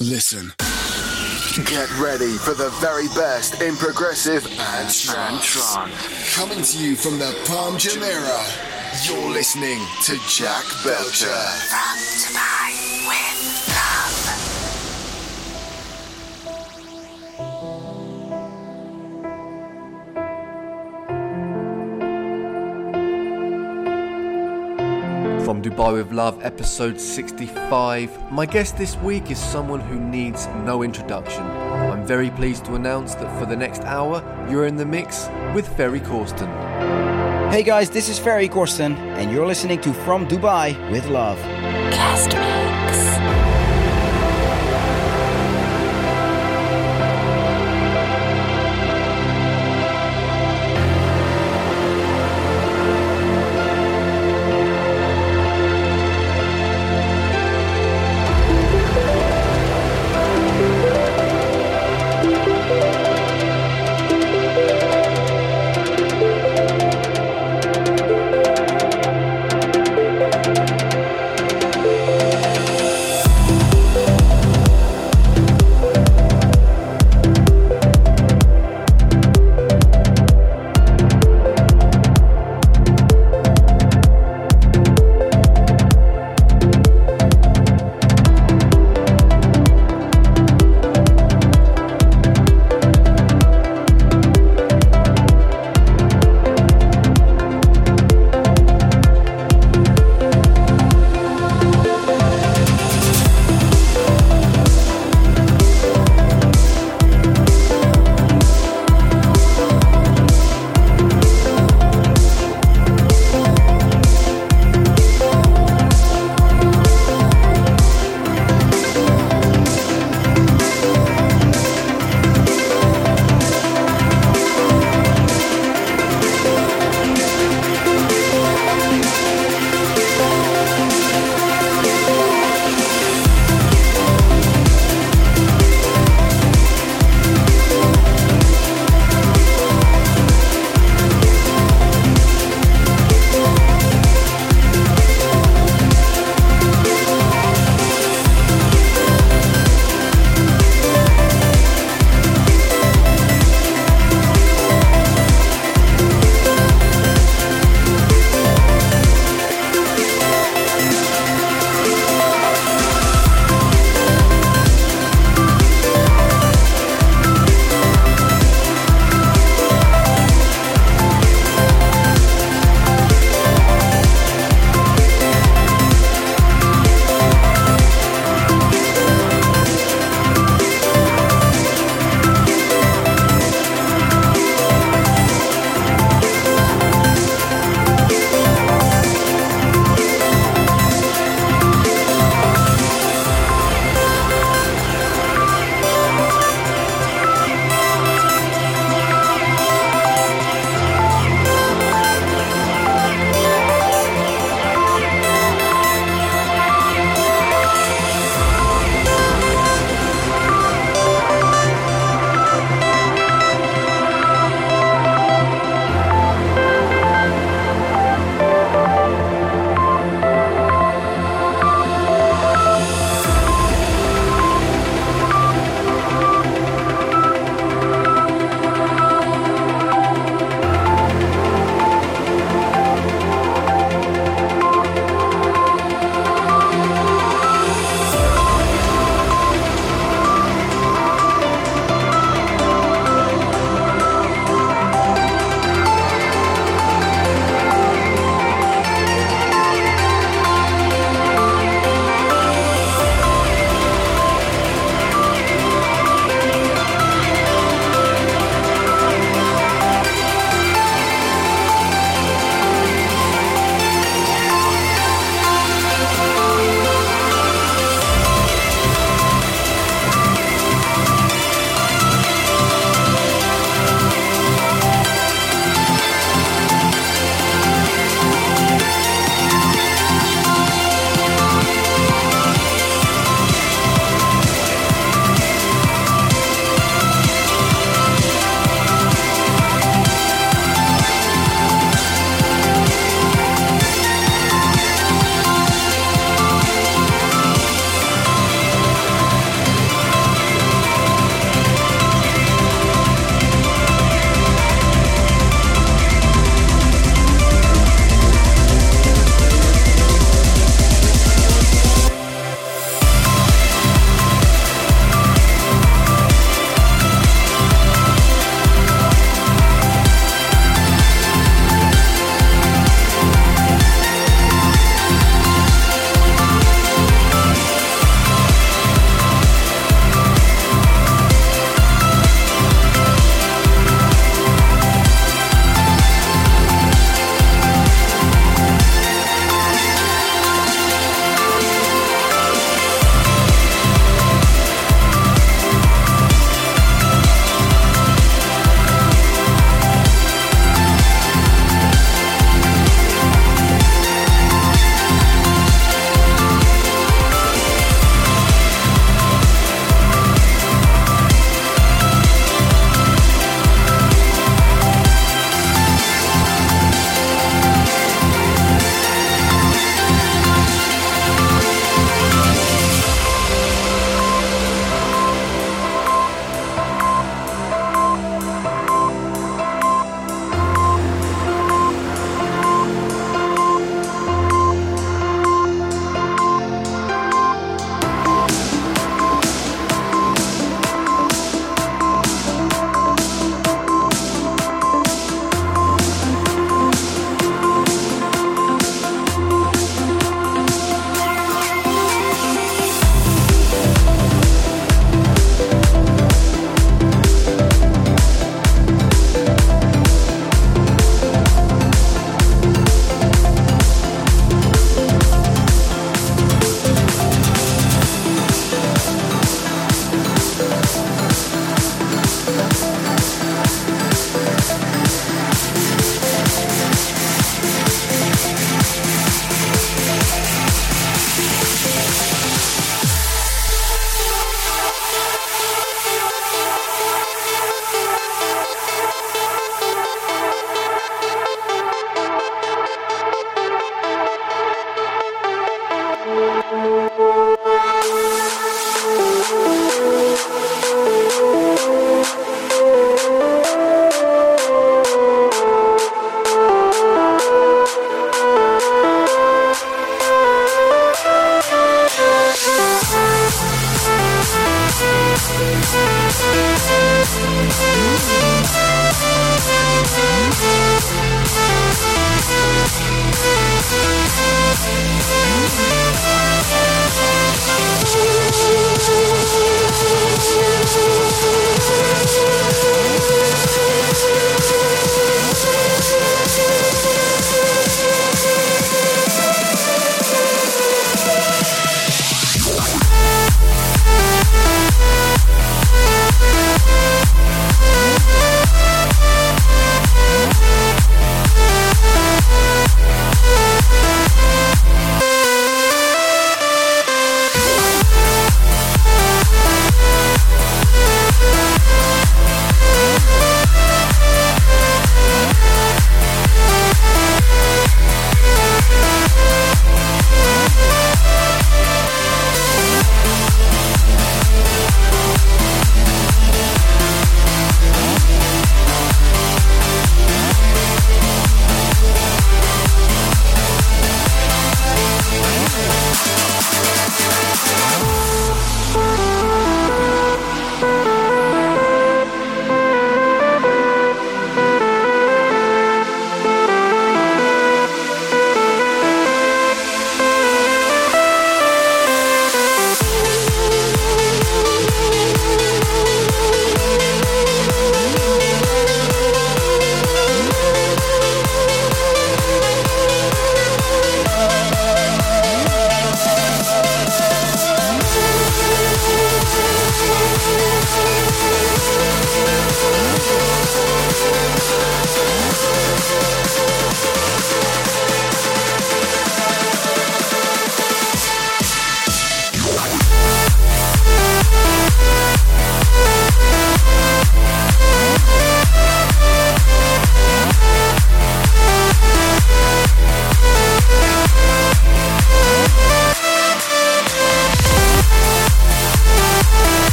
Listen. Get ready for the very best in progressive and trance. Coming to you from the Palm Jumeirah, you're listening to Jack Belcher. From Dubai with Love, episode 65. My guest this week is someone who needs no introduction. I'm very pleased to announce that for the next hour, you're in the mix with Ferry Corsten. Hey guys, this is Ferry Corsten, and you're listening to From Dubai with Love. Cast mix.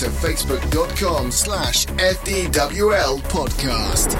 To facebook.com slash FDWL podcast.